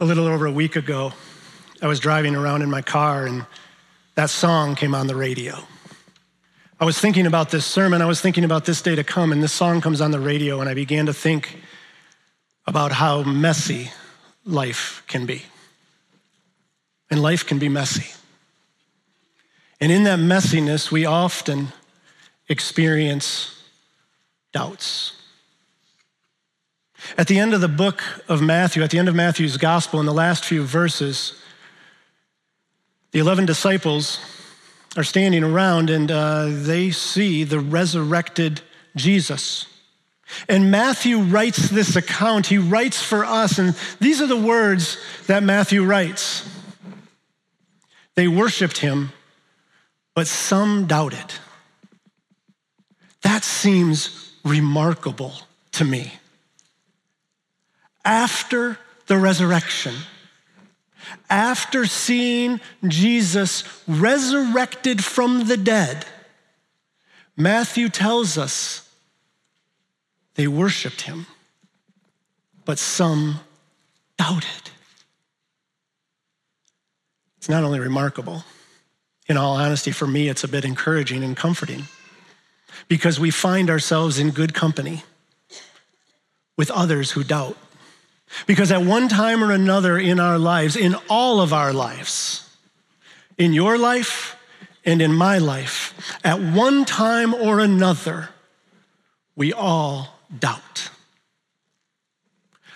A little over a week ago, I was driving around in my car and that song came on the radio. I was thinking about this sermon, I was thinking about this day to come, and this song comes on the radio, and I began to think about how messy life can be. And life can be messy. And in that messiness, we often experience doubts. At the end of the book of Matthew, at the end of Matthew's gospel, in the last few verses, the 11 disciples are standing around and uh, they see the resurrected Jesus. And Matthew writes this account. He writes for us, and these are the words that Matthew writes. They worshiped him, but some doubted. That seems remarkable to me. After the resurrection, after seeing Jesus resurrected from the dead, Matthew tells us they worshiped him, but some doubted. It's not only remarkable, in all honesty, for me, it's a bit encouraging and comforting because we find ourselves in good company with others who doubt. Because at one time or another in our lives, in all of our lives, in your life and in my life, at one time or another, we all doubt.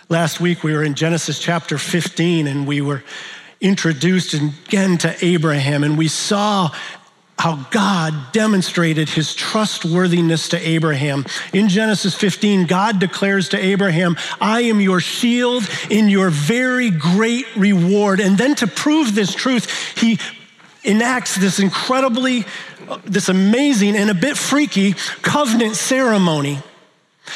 Last week we were in Genesis chapter 15 and we were introduced again to Abraham and we saw how God demonstrated his trustworthiness to Abraham. In Genesis 15, God declares to Abraham, I am your shield in your very great reward. And then to prove this truth, he enacts this incredibly, uh, this amazing and a bit freaky covenant ceremony.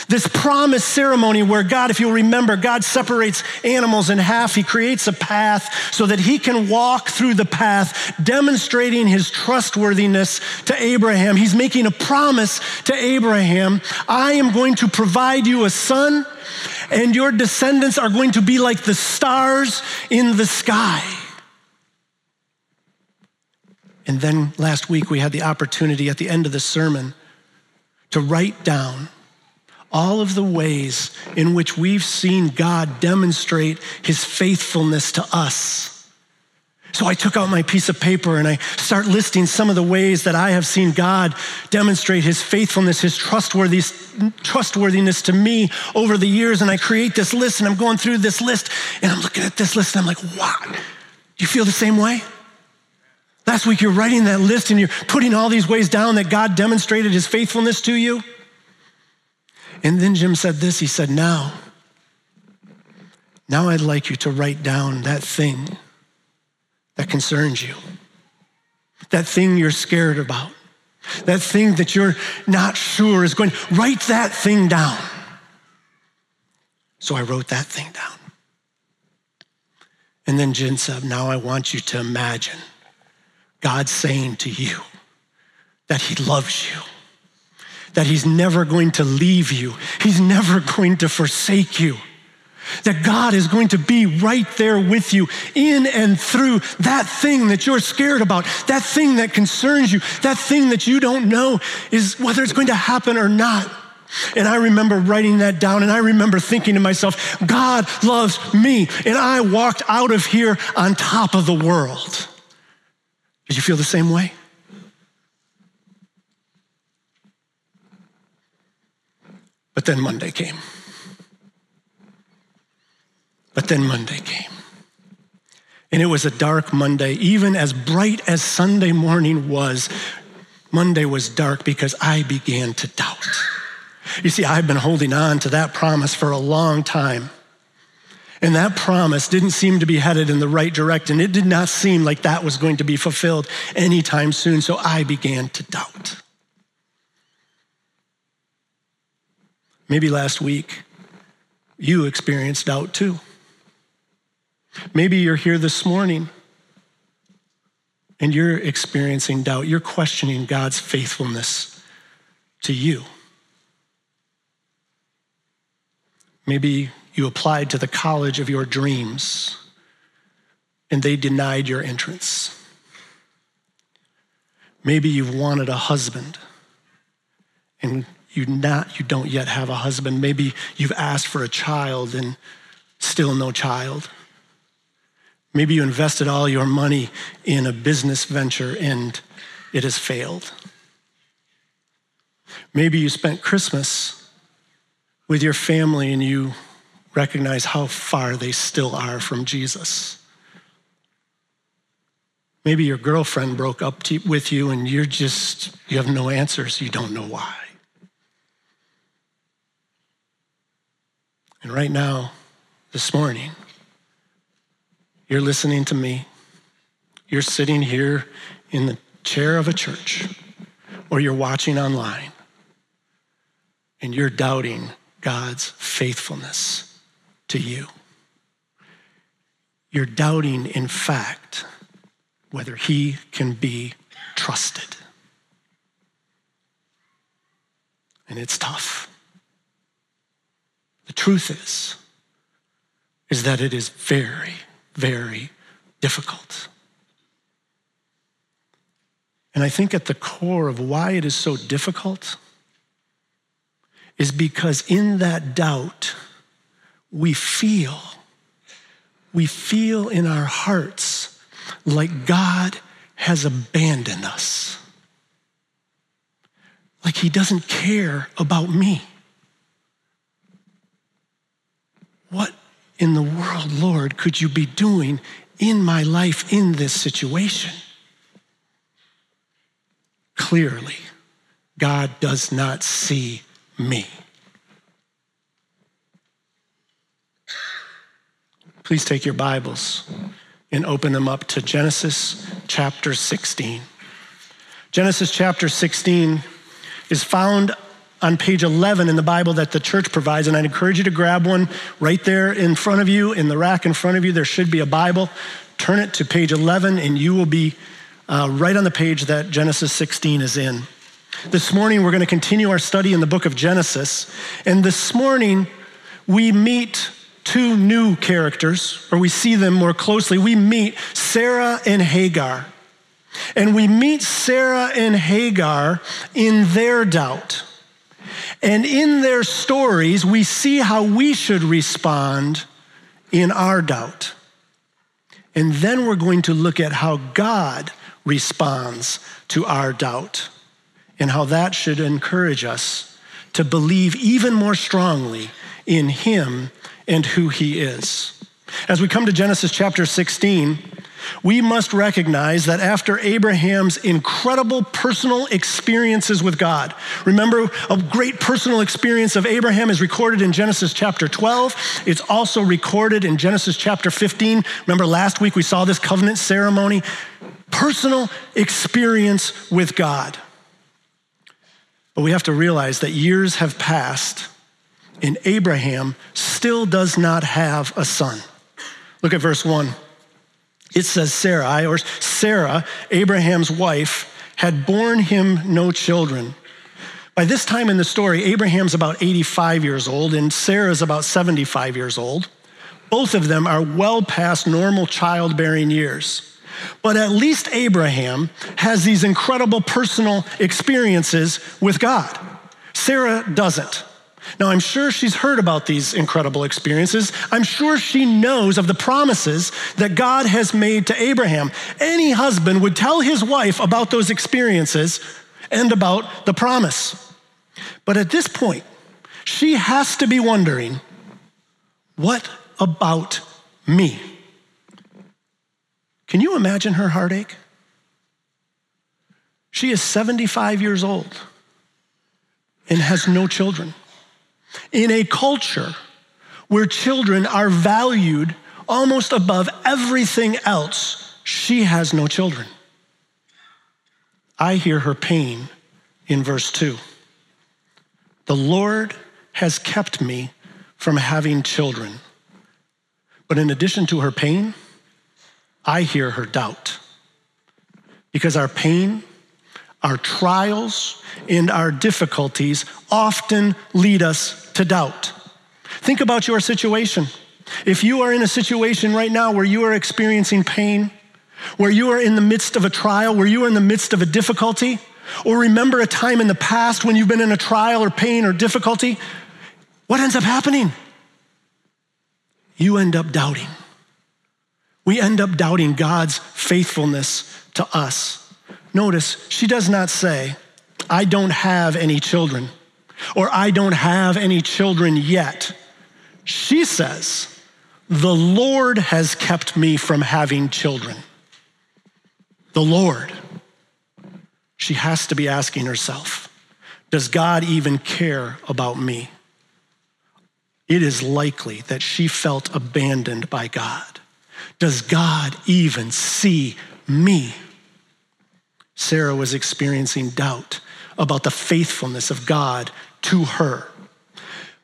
This promise ceremony where God, if you'll remember, God separates animals in half. He creates a path so that he can walk through the path, demonstrating his trustworthiness to Abraham. He's making a promise to Abraham I am going to provide you a son, and your descendants are going to be like the stars in the sky. And then last week, we had the opportunity at the end of the sermon to write down all of the ways in which we've seen God demonstrate his faithfulness to us. So I took out my piece of paper and I start listing some of the ways that I have seen God demonstrate his faithfulness, his trustworthiness to me over the years. And I create this list and I'm going through this list and I'm looking at this list and I'm like, wow, do you feel the same way? Last week you're writing that list and you're putting all these ways down that God demonstrated his faithfulness to you. And then Jim said this he said, Now, now I'd like you to write down that thing that concerns you, that thing you're scared about, that thing that you're not sure is going, write that thing down. So I wrote that thing down. And then Jim said, Now I want you to imagine God saying to you that He loves you that He's never going to leave you, He's never going to forsake you. That God is going to be right there with you in and through that thing that you're scared about, that thing that concerns you, that thing that you don't know is whether it's going to happen or not. And I remember writing that down and I remember thinking to myself, God loves me. And I walked out of here on top of the world. Did you feel the same way? But then Monday came. But then Monday came. And it was a dark Monday, even as bright as Sunday morning was. Monday was dark because I began to doubt. You see, I've been holding on to that promise for a long time. And that promise didn't seem to be headed in the right direction. It did not seem like that was going to be fulfilled anytime soon. So I began to doubt. Maybe last week you experienced doubt too. Maybe you're here this morning and you're experiencing doubt. You're questioning God's faithfulness to you. Maybe you applied to the college of your dreams and they denied your entrance. Maybe you've wanted a husband and you not you don't yet have a husband. Maybe you've asked for a child and still no child. Maybe you invested all your money in a business venture and it has failed. Maybe you spent Christmas with your family and you recognize how far they still are from Jesus. Maybe your girlfriend broke up with you and you're just, you have no answers. You don't know why. And right now, this morning, you're listening to me. You're sitting here in the chair of a church, or you're watching online, and you're doubting God's faithfulness to you. You're doubting, in fact, whether he can be trusted. And it's tough. Truth is, is that it is very, very difficult. And I think at the core of why it is so difficult is because in that doubt, we feel, we feel in our hearts like God has abandoned us. Like he doesn't care about me. What in the world, Lord, could you be doing in my life in this situation? Clearly, God does not see me. Please take your Bibles and open them up to Genesis chapter 16. Genesis chapter 16 is found on page 11 in the Bible that the church provides, and I'd encourage you to grab one right there in front of you, in the rack in front of you. There should be a Bible. Turn it to page 11, and you will be uh, right on the page that Genesis 16 is in. This morning, we're going to continue our study in the book of Genesis, and this morning, we meet two new characters, or we see them more closely. We meet Sarah and Hagar. And we meet Sarah and Hagar in their doubt. And in their stories, we see how we should respond in our doubt. And then we're going to look at how God responds to our doubt and how that should encourage us to believe even more strongly in Him and who He is. As we come to Genesis chapter 16, we must recognize that after Abraham's incredible personal experiences with God, remember, a great personal experience of Abraham is recorded in Genesis chapter 12. It's also recorded in Genesis chapter 15. Remember, last week we saw this covenant ceremony. Personal experience with God. But we have to realize that years have passed and Abraham still does not have a son. Look at verse 1 it says Sarai, or Sarah, Abraham's wife, had borne him no children. By this time in the story, Abraham's about 85 years old and Sarah's about 75 years old. Both of them are well past normal childbearing years. But at least Abraham has these incredible personal experiences with God. Sarah doesn't. Now, I'm sure she's heard about these incredible experiences. I'm sure she knows of the promises that God has made to Abraham. Any husband would tell his wife about those experiences and about the promise. But at this point, she has to be wondering what about me? Can you imagine her heartache? She is 75 years old and has no children in a culture where children are valued almost above everything else, she has no children. I hear her pain in verse 2. The Lord has kept me from having children. But in addition to her pain, I hear her doubt. Because our pain our trials and our difficulties often lead us to doubt. Think about your situation. If you are in a situation right now where you are experiencing pain, where you are in the midst of a trial, where you are in the midst of a difficulty, or remember a time in the past when you've been in a trial or pain or difficulty, what ends up happening? You end up doubting. We end up doubting God's faithfulness to us. Notice, she does not say, I don't have any children, or I don't have any children yet. She says, The Lord has kept me from having children. The Lord. She has to be asking herself, Does God even care about me? It is likely that she felt abandoned by God. Does God even see me? Sarah was experiencing doubt about the faithfulness of God to her.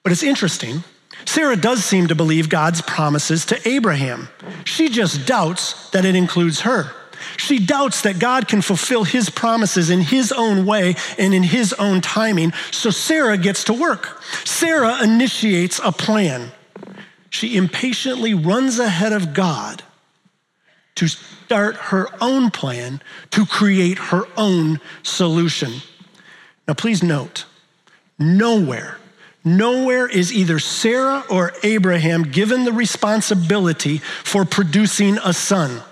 But it's interesting. Sarah does seem to believe God's promises to Abraham. She just doubts that it includes her. She doubts that God can fulfill his promises in his own way and in his own timing. So Sarah gets to work. Sarah initiates a plan. She impatiently runs ahead of God to start her own plan to create her own solution. Now, please note, nowhere, nowhere is either Sarah or Abraham given the responsibility for producing a son.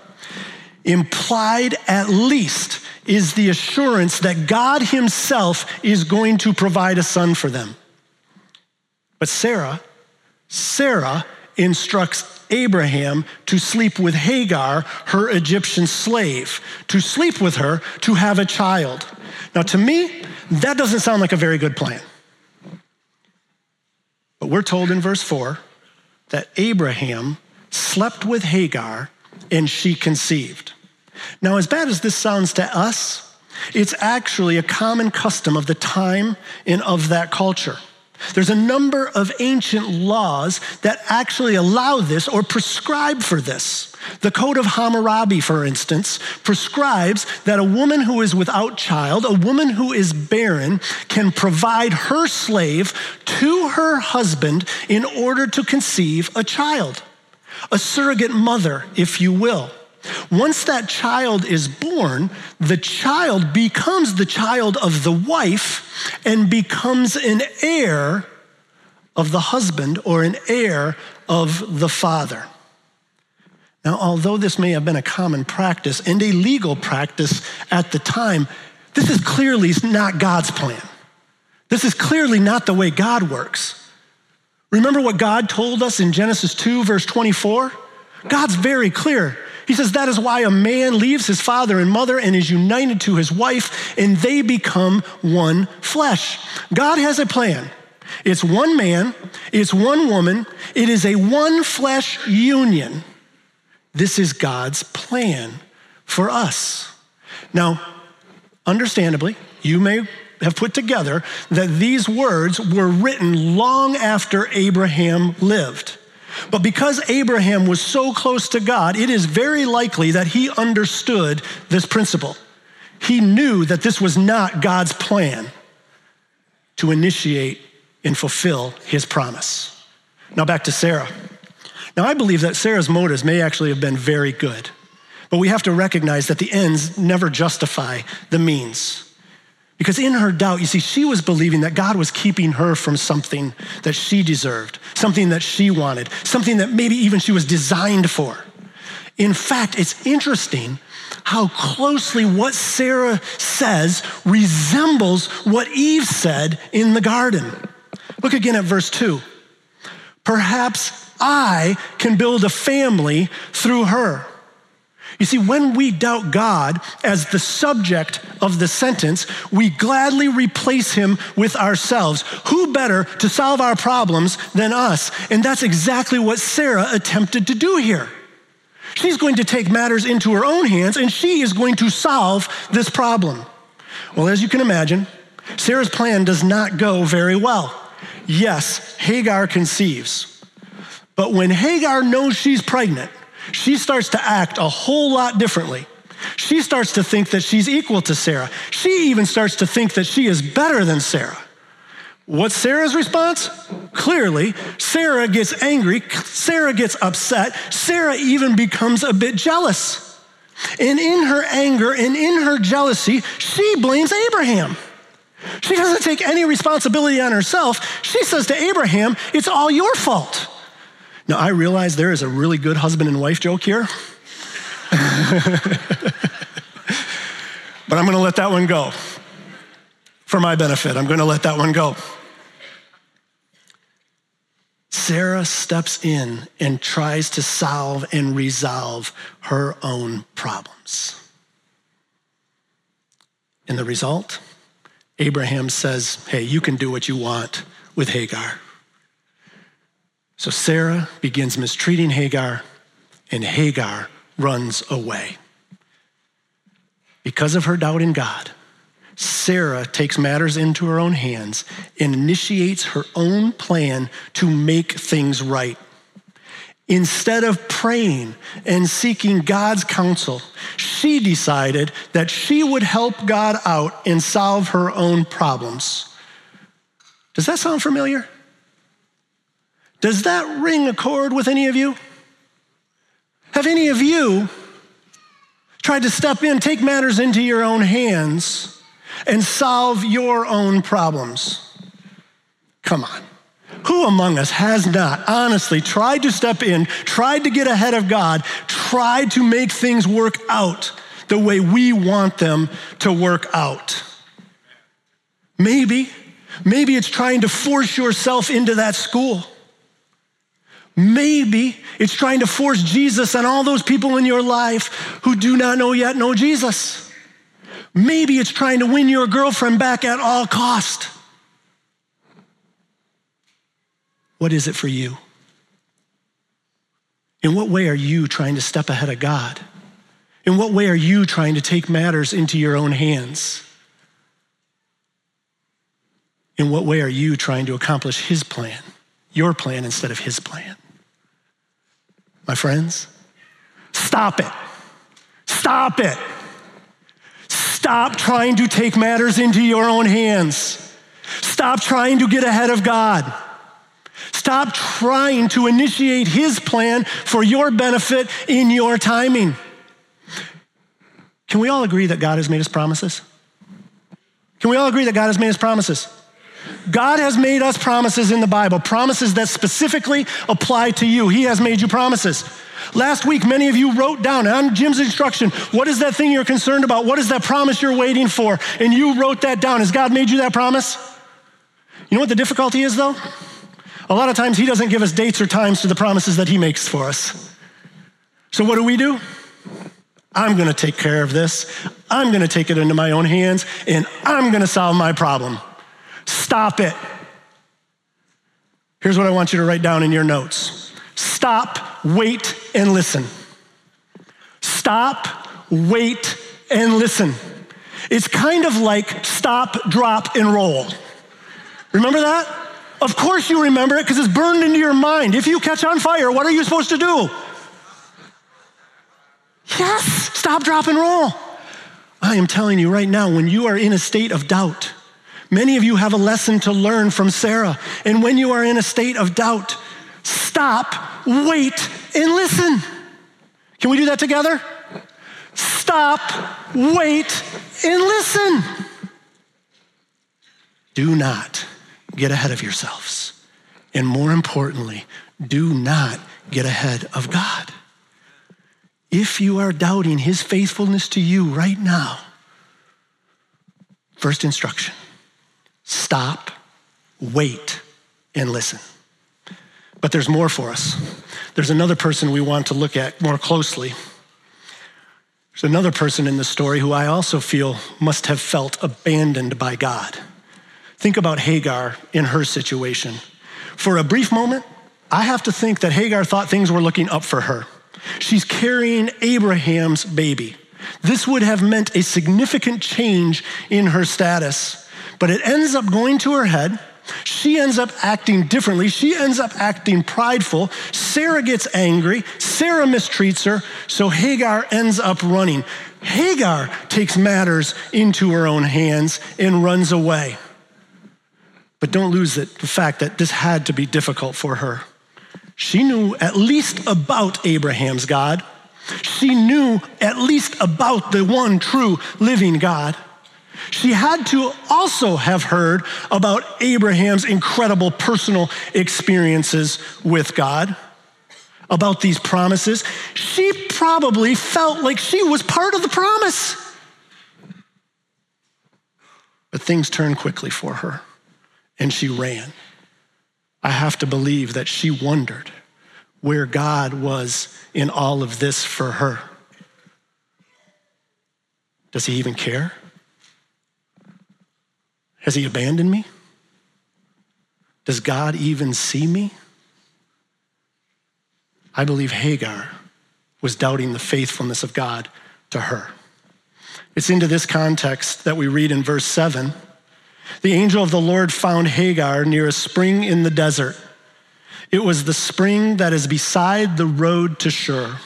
Implied, at least, is the assurance that God Himself is going to provide a son for them. But Sarah, Sarah instructs Abraham to sleep with Hagar, her Egyptian slave, to sleep with her to have a child. Now, to me, that doesn't sound like a very good plan. But we're told in verse 4 that Abraham slept with Hagar and she conceived. Now, as bad as this sounds to us, it's actually a common custom of the time and of that culture. There's a number of ancient laws that actually allow this or prescribe for this. The Code of Hammurabi, for instance, prescribes that a woman who is without child, a woman who is barren, can provide her slave to her husband in order to conceive a child. A surrogate mother, if you will. Once that child is born, the child becomes the child of the wife and becomes an heir of the husband or an heir of the father. Now, although this may have been a common practice and a legal practice at the time, this is clearly not God's plan. This is clearly not the way God works. Remember what God told us in Genesis 2, verse 24? God's very clear. He says that is why a man leaves his father and mother and is united to his wife, and they become one flesh. God has a plan. It's one man, it's one woman, it is a one flesh union. This is God's plan for us. Now, understandably, you may have put together that these words were written long after Abraham lived. But because Abraham was so close to God, it is very likely that he understood this principle. He knew that this was not God's plan to initiate and fulfill his promise. Now, back to Sarah. Now, I believe that Sarah's motives may actually have been very good, but we have to recognize that the ends never justify the means. Because in her doubt, you see, she was believing that God was keeping her from something that she deserved, something that she wanted, something that maybe even she was designed for. In fact, it's interesting how closely what Sarah says resembles what Eve said in the garden. Look again at verse 2. Perhaps I can build a family through her. You see, when we doubt God as the subject of the sentence, we gladly replace him with ourselves. Who better to solve our problems than us? And that's exactly what Sarah attempted to do here. She's going to take matters into her own hands and she is going to solve this problem. Well, as you can imagine, Sarah's plan does not go very well. Yes, Hagar conceives. But when Hagar knows she's pregnant, she starts to act a whole lot differently. She starts to think that she's equal to Sarah. She even starts to think that she is better than Sarah. What's Sarah's response? Clearly, Sarah gets angry, Sarah gets upset, Sarah even becomes a bit jealous. And in her anger and in her jealousy, she blames Abraham. She doesn't take any responsibility on herself. She says to Abraham, It's all your fault. Now, I realize there is a really good husband and wife joke here. but I'm going to let that one go. For my benefit, I'm going to let that one go. Sarah steps in and tries to solve and resolve her own problems. And the result? Abraham says, Hey, you can do what you want with Hagar. So Sarah begins mistreating Hagar, and Hagar runs away. Because of her doubt in God, Sarah takes matters into her own hands and initiates her own plan to make things right. Instead of praying and seeking God's counsel, she decided that she would help God out and solve her own problems. Does that sound familiar? Does that ring a chord with any of you? Have any of you tried to step in, take matters into your own hands? and solve your own problems. Come on. Who among us has not honestly tried to step in, tried to get ahead of God, tried to make things work out the way we want them to work out? Maybe, maybe it's trying to force yourself into that school. Maybe it's trying to force Jesus on all those people in your life who do not know yet know Jesus. Maybe it's trying to win your girlfriend back at all cost. What is it for you? In what way are you trying to step ahead of God? In what way are you trying to take matters into your own hands? In what way are you trying to accomplish His plan, your plan instead of His plan? My friends, stop it. Stop it. Stop trying to take matters into your own hands. Stop trying to get ahead of God. Stop trying to initiate His plan for your benefit in your timing. Can we all agree that God has made His promises? Can we all agree that God has made His promises? God has made us promises in the Bible, promises that specifically apply to you. He has made you promises. Last week, many of you wrote down on Jim's instruction, what is that thing you're concerned about? What is that promise you're waiting for? And you wrote that down. Has God made you that promise? You know what the difficulty is, though? A lot of times, He doesn't give us dates or times to the promises that He makes for us. So, what do we do? I'm gonna take care of this. I'm gonna take it into my own hands, and I'm gonna solve my problem. Stop it. Here's what I want you to write down in your notes stop, wait, and listen. Stop, wait, and listen. It's kind of like stop, drop, and roll. Remember that? Of course you remember it because it's burned into your mind. If you catch on fire, what are you supposed to do? Yes, stop, drop, and roll. I am telling you right now, when you are in a state of doubt, Many of you have a lesson to learn from Sarah. And when you are in a state of doubt, stop, wait, and listen. Can we do that together? Stop, wait, and listen. Do not get ahead of yourselves. And more importantly, do not get ahead of God. If you are doubting his faithfulness to you right now, first instruction stop, wait, and listen. But there's more for us. There's another person we want to look at more closely. There's another person in the story who I also feel must have felt abandoned by God. Think about Hagar in her situation. For a brief moment, I have to think that Hagar thought things were looking up for her. She's carrying Abraham's baby. This would have meant a significant change in her status. But it ends up going to her head. She ends up acting differently. She ends up acting prideful. Sarah gets angry. Sarah mistreats her. So Hagar ends up running. Hagar takes matters into her own hands and runs away. But don't lose it, the fact that this had to be difficult for her. She knew at least about Abraham's God. She knew at least about the one true living God. She had to also have heard about Abraham's incredible personal experiences with God, about these promises. She probably felt like she was part of the promise. But things turned quickly for her, and she ran. I have to believe that she wondered where God was in all of this for her. Does he even care? Has he abandoned me? Does God even see me? I believe Hagar was doubting the faithfulness of God to her. It's into this context that we read in verse 7 the angel of the Lord found Hagar near a spring in the desert. It was the spring that is beside the road to Shur.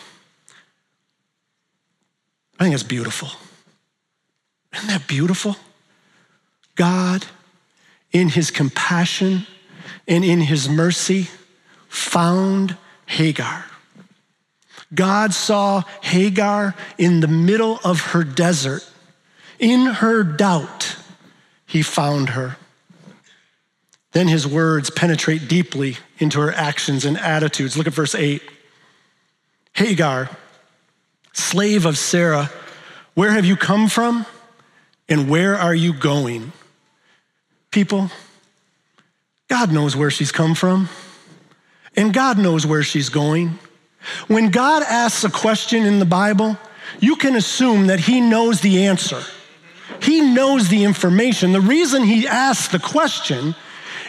I think that's beautiful. Isn't that beautiful? God, in his compassion and in his mercy, found Hagar. God saw Hagar in the middle of her desert. In her doubt, he found her. Then his words penetrate deeply into her actions and attitudes. Look at verse 8. Hagar, slave of Sarah, where have you come from and where are you going? People, God knows where she's come from and God knows where she's going. When God asks a question in the Bible, you can assume that he knows the answer. He knows the information. The reason he asks the question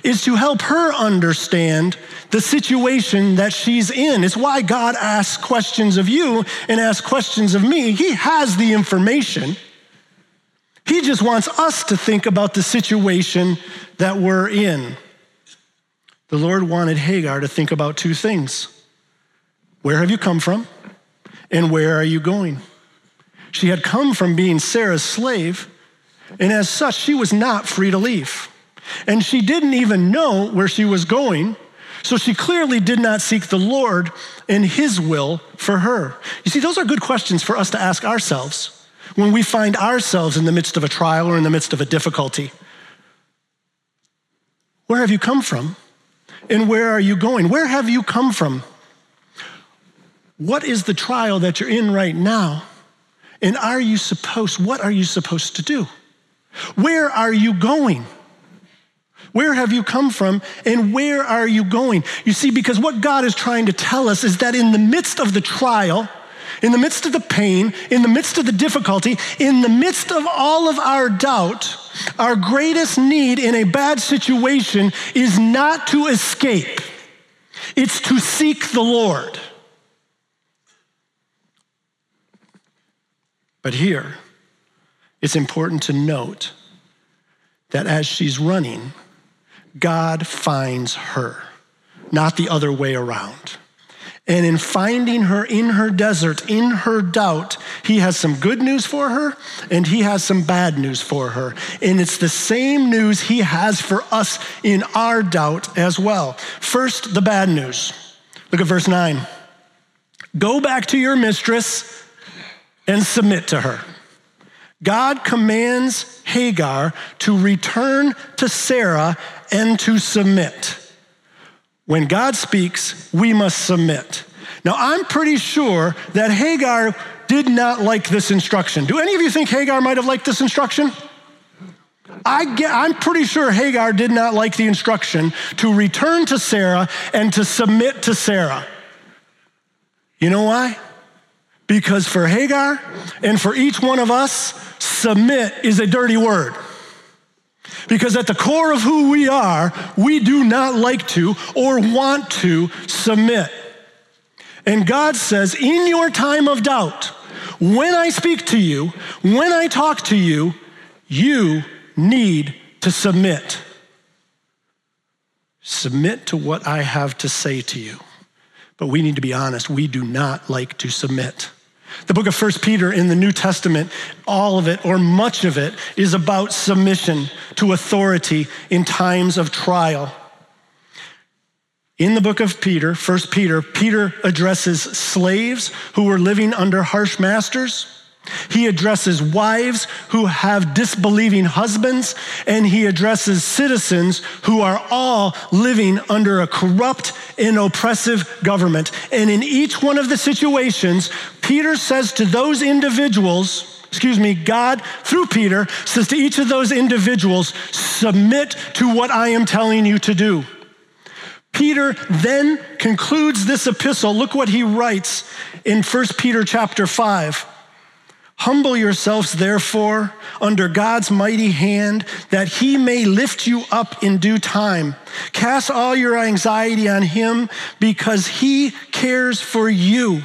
is to help her understand the situation that she's in. It's why God asks questions of you and asks questions of me. He has the information. He just wants us to think about the situation that we're in. The Lord wanted Hagar to think about two things Where have you come from? And where are you going? She had come from being Sarah's slave, and as such, she was not free to leave. And she didn't even know where she was going. So she clearly did not seek the Lord and his will for her. You see, those are good questions for us to ask ourselves when we find ourselves in the midst of a trial or in the midst of a difficulty. Where have you come from? And where are you going? Where have you come from? What is the trial that you're in right now? And are you supposed, what are you supposed to do? Where are you going? Where have you come from and where are you going? You see, because what God is trying to tell us is that in the midst of the trial, in the midst of the pain, in the midst of the difficulty, in the midst of all of our doubt, our greatest need in a bad situation is not to escape, it's to seek the Lord. But here, it's important to note that as she's running, God finds her, not the other way around. And in finding her in her desert, in her doubt, he has some good news for her and he has some bad news for her. And it's the same news he has for us in our doubt as well. First, the bad news. Look at verse 9. Go back to your mistress and submit to her. God commands Hagar to return to Sarah and to submit. When God speaks, we must submit. Now, I'm pretty sure that Hagar did not like this instruction. Do any of you think Hagar might have liked this instruction? I get, I'm pretty sure Hagar did not like the instruction to return to Sarah and to submit to Sarah. You know why? Because for Hagar and for each one of us, submit is a dirty word. Because at the core of who we are, we do not like to or want to submit. And God says, in your time of doubt, when I speak to you, when I talk to you, you need to submit. Submit to what I have to say to you. But we need to be honest, we do not like to submit. The book of First Peter in the New Testament, all of it or much of it is about submission to authority in times of trial. In the book of Peter, First Peter, Peter addresses slaves who were living under harsh masters. He addresses wives who have disbelieving husbands, and he addresses citizens who are all living under a corrupt and oppressive government. And in each one of the situations, Peter says to those individuals, excuse me, God through Peter says to each of those individuals, submit to what I am telling you to do. Peter then concludes this epistle. Look what he writes in 1 Peter chapter 5. Humble yourselves, therefore, under God's mighty hand, that he may lift you up in due time. Cast all your anxiety on him because he cares for you.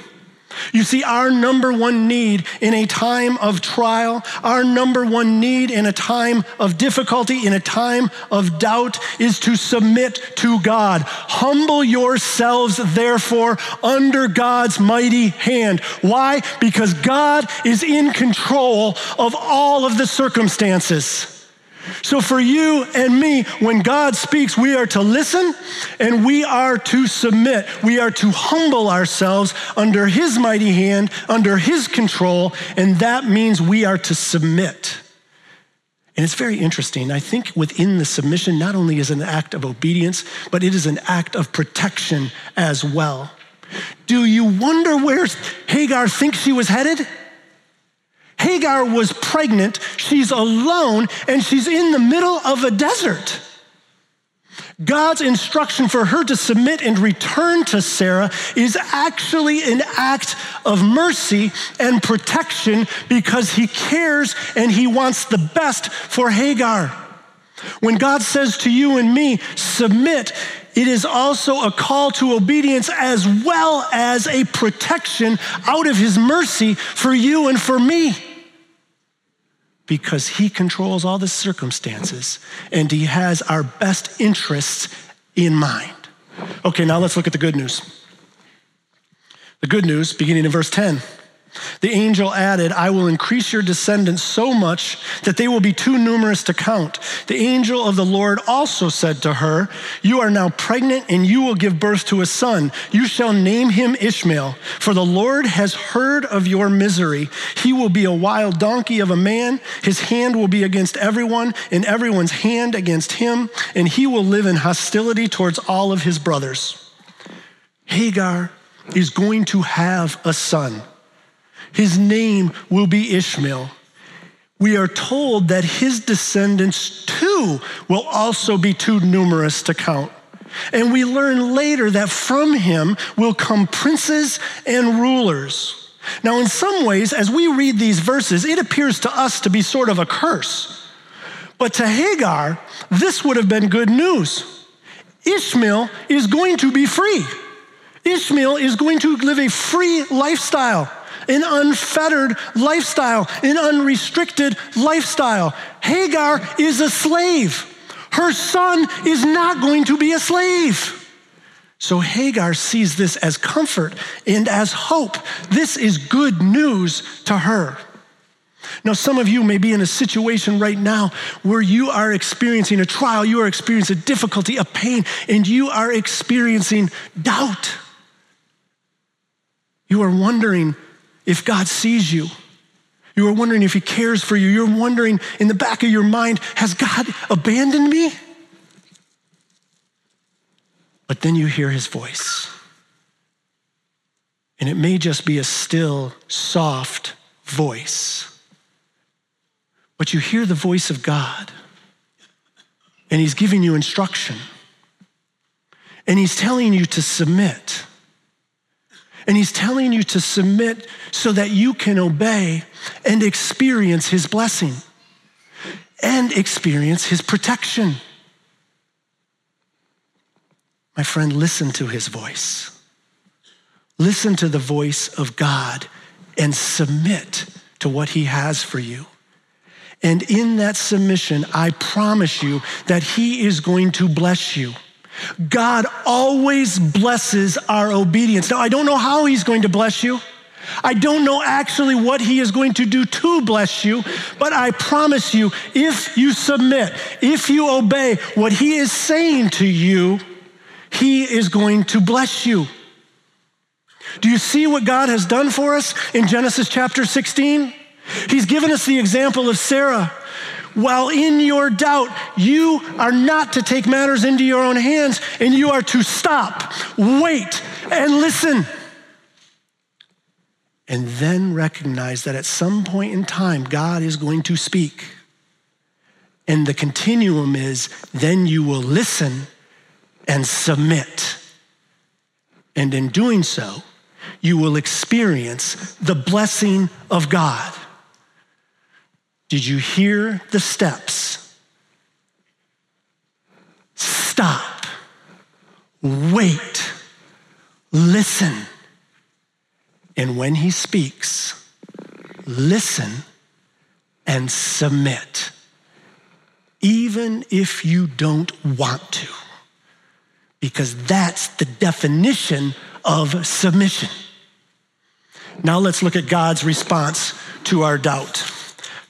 You see, our number one need in a time of trial, our number one need in a time of difficulty, in a time of doubt, is to submit to God. Humble yourselves, therefore, under God's mighty hand. Why? Because God is in control of all of the circumstances. So, for you and me, when God speaks, we are to listen and we are to submit. We are to humble ourselves under His mighty hand, under His control, and that means we are to submit. And it's very interesting. I think within the submission, not only is an act of obedience, but it is an act of protection as well. Do you wonder where Hagar thinks she was headed? Hagar was pregnant, she's alone, and she's in the middle of a desert. God's instruction for her to submit and return to Sarah is actually an act of mercy and protection because he cares and he wants the best for Hagar. When God says to you and me, submit, it is also a call to obedience as well as a protection out of his mercy for you and for me because He controls all the circumstances and He has our best interests in mind. Okay, now let's look at the good news. The good news, beginning in verse 10. The angel added, I will increase your descendants so much that they will be too numerous to count. The angel of the Lord also said to her, You are now pregnant and you will give birth to a son. You shall name him Ishmael, for the Lord has heard of your misery. He will be a wild donkey of a man. His hand will be against everyone, and everyone's hand against him, and he will live in hostility towards all of his brothers. Hagar is going to have a son. His name will be Ishmael. We are told that his descendants too will also be too numerous to count. And we learn later that from him will come princes and rulers. Now, in some ways, as we read these verses, it appears to us to be sort of a curse. But to Hagar, this would have been good news. Ishmael is going to be free. Ishmael is going to live a free lifestyle an unfettered lifestyle, an unrestricted lifestyle. Hagar is a slave. Her son is not going to be a slave. So Hagar sees this as comfort and as hope. This is good news to her. Now, some of you may be in a situation right now where you are experiencing a trial, you are experiencing a difficulty, a pain, and you are experiencing doubt. You are wondering, if God sees you. You are wondering if He cares for you. You're wondering in the back of your mind, has God abandoned me? But then you hear His voice. And it may just be a still, soft voice. But you hear the voice of God, and He's giving you instruction, and He's telling you to submit. And he's telling you to submit so that you can obey and experience his blessing and experience his protection. My friend, listen to his voice. Listen to the voice of God and submit to what he has for you. And in that submission, I promise you that he is going to bless you. God always blesses our obedience. Now, I don't know how He's going to bless you. I don't know actually what he is going to do to bless you, but I promise you, if you submit, if you obey what he is saying to you, he is going to bless you. Do you see what God has done for us in Genesis chapter 16? He's given us the example of Sarah. While in your doubt, you are not to take matters into your own hands and you are to stop, wait, and listen and then recognize that at some point in time, God is going to speak. And the continuum is then you will listen and submit. And in doing so, you will experience the blessing of God. Did you hear the steps? Stop, wait, listen and when he speaks, listen and submit, even if you don't want to, because that's the definition of submission. Now let's look at God's response to our doubt.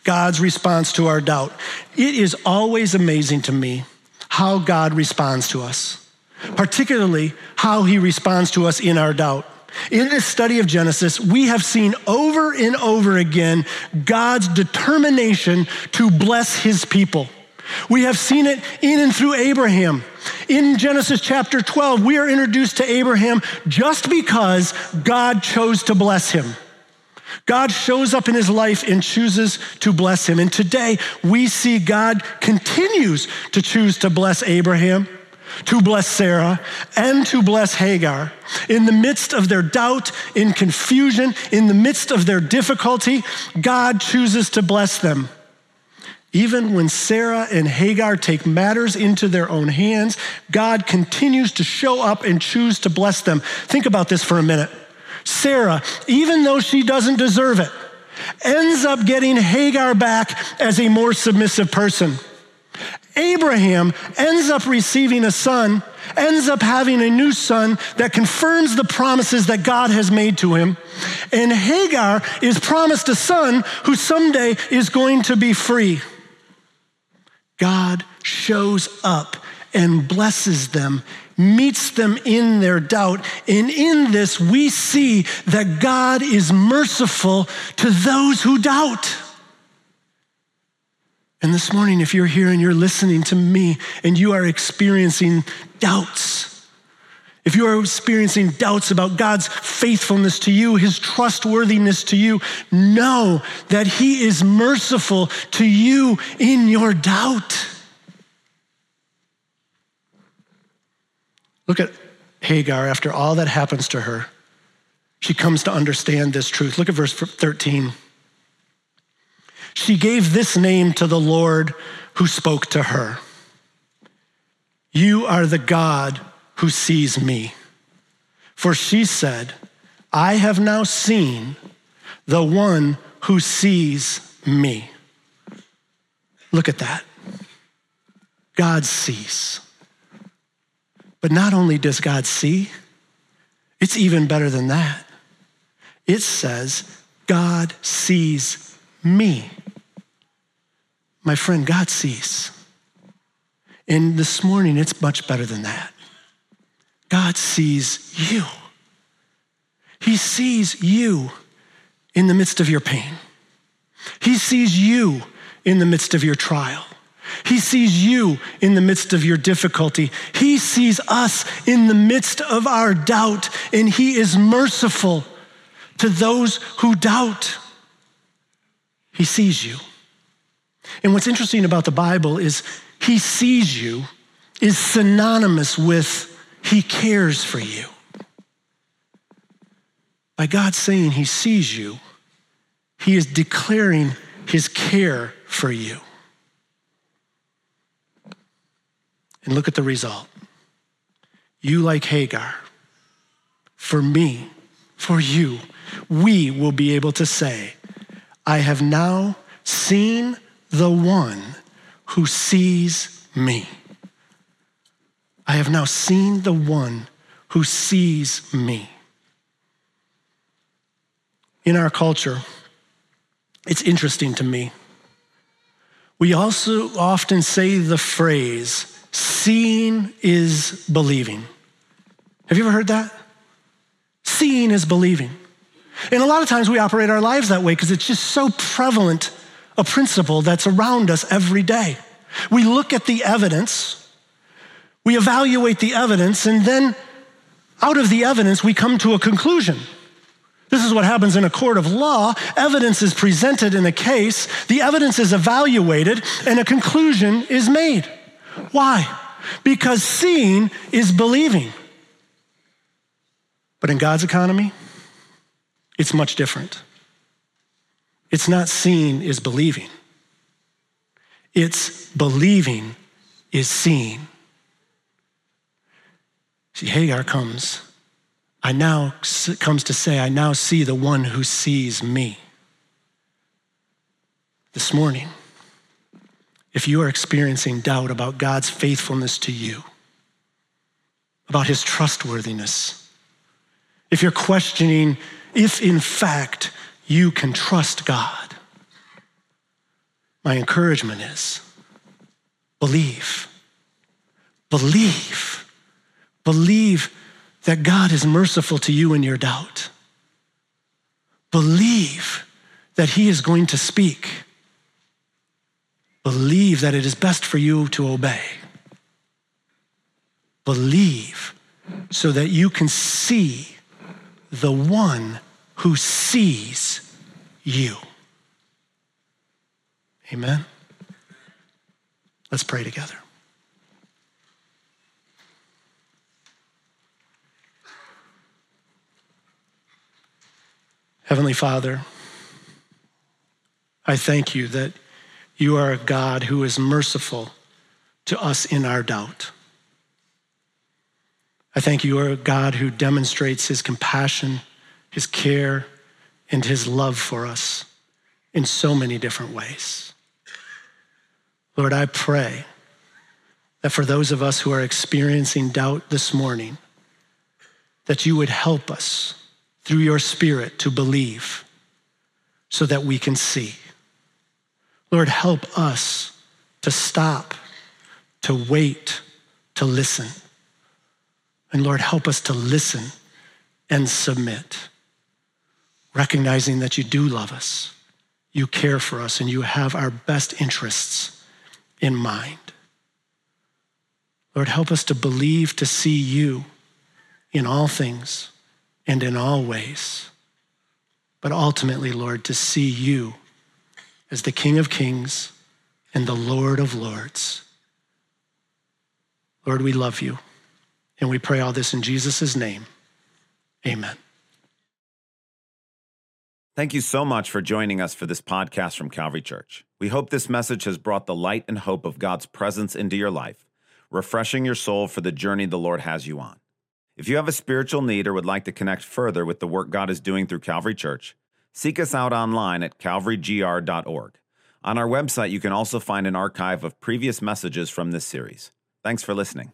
God's response to our doubt. It is always amazing to me how God responds to us, particularly how he responds to us in our doubt. In this study of Genesis, we have seen over and over again God's determination to bless his people. We have seen it in and through Abraham. In Genesis chapter 12, we are introduced to Abraham just because God chose to bless him. God shows up in his life and chooses to bless him. And today we see God continues to choose to bless Abraham to bless Sarah and to bless Hagar. In the midst of their doubt, in confusion, in the midst of their difficulty, God chooses to bless them. Even when Sarah and Hagar take matters into their own hands, God continues to show up and choose to bless them. Think about this for a minute. Sarah, even though she doesn't deserve it, ends up getting Hagar back as a more submissive person. Abraham ends up receiving a son, ends up having a new son that confirms the promises that God has made to him. And Hagar is promised a son who someday is going to be free. God shows up and blesses them, meets them in their doubt. And in this, we see that God is merciful to those who doubt. And this morning, if you're here and you're listening to me and you are experiencing doubts, if you are experiencing doubts about God's faithfulness to you, his trustworthiness to you, know that he is merciful to you in your doubt. Look at Hagar after all that happens to her. She comes to understand this truth. Look at verse 13. She gave this name to the Lord who spoke to her You are the God who sees me. For she said, I have now seen the one who sees me. Look at that. God sees. But not only does God see, it's even better than that. It says, God sees me. My friend, God sees. And this morning, it's much better than that. God sees you. He sees you in the midst of your pain. He sees you in the midst of your trial. He sees you in the midst of your difficulty. He sees us in the midst of our doubt, and He is merciful to those who doubt. He sees you. And what's interesting about the Bible is he sees you is synonymous with he cares for you. By God saying he sees you, he is declaring his care for you. And look at the result. You, like Hagar, for me, for you, we will be able to say, I have now seen the one who sees me. I have now seen the one who sees me. in our culture, it's interesting to me. We also often say the phrase, seeing is believing. Have you ever heard that? Seeing is believing. And a lot of times we operate our lives that way because it's just so prevalent a principle that's around us every day. We look at the evidence, we evaluate the evidence, and then out of the evidence, we come to a conclusion. This is what happens in a court of law. Evidence is presented in a case, the evidence is evaluated, and a conclusion is made. Why? Because seeing is believing. But in God's economy, it's much different. It's not seeing is believing, it's believing is seeing. See, Hagar comes. I now comes to say, I now see the one who sees me. This morning, if you are experiencing doubt about God's faithfulness to you, about his trustworthiness, if you're questioning if in fact you can trust God, my encouragement is believe. Believe. Believe that God is merciful to you in your doubt. Believe that He is going to speak. Believe that it is best for you to obey. Believe so that you can see the one who sees you. Amen. Let's pray together. Heavenly Father, I thank you that you are a God who is merciful to us in our doubt. I thank you are a God who demonstrates his compassion, his care, and his love for us in so many different ways. Lord, I pray that for those of us who are experiencing doubt this morning, that you would help us through your Spirit to believe so that we can see. Lord, help us to stop, to wait, to listen. And Lord, help us to listen and submit, recognizing that you do love us, you care for us, and you have our best interests in mind. Lord, help us to believe to see you in all things and in all ways. But ultimately, Lord, to see you as the King of Kings and the Lord of Lords. Lord, we love you. And we pray all this in Jesus' name. Amen. Thank you so much for joining us for this podcast from Calvary Church. We hope this message has brought the light and hope of God's presence into your life, refreshing your soul for the journey the Lord has you on. If you have a spiritual need or would like to connect further with the work God is doing through Calvary Church, seek us out online at calvarygr.org. On our website, you can also find an archive of previous messages from this series. Thanks for listening.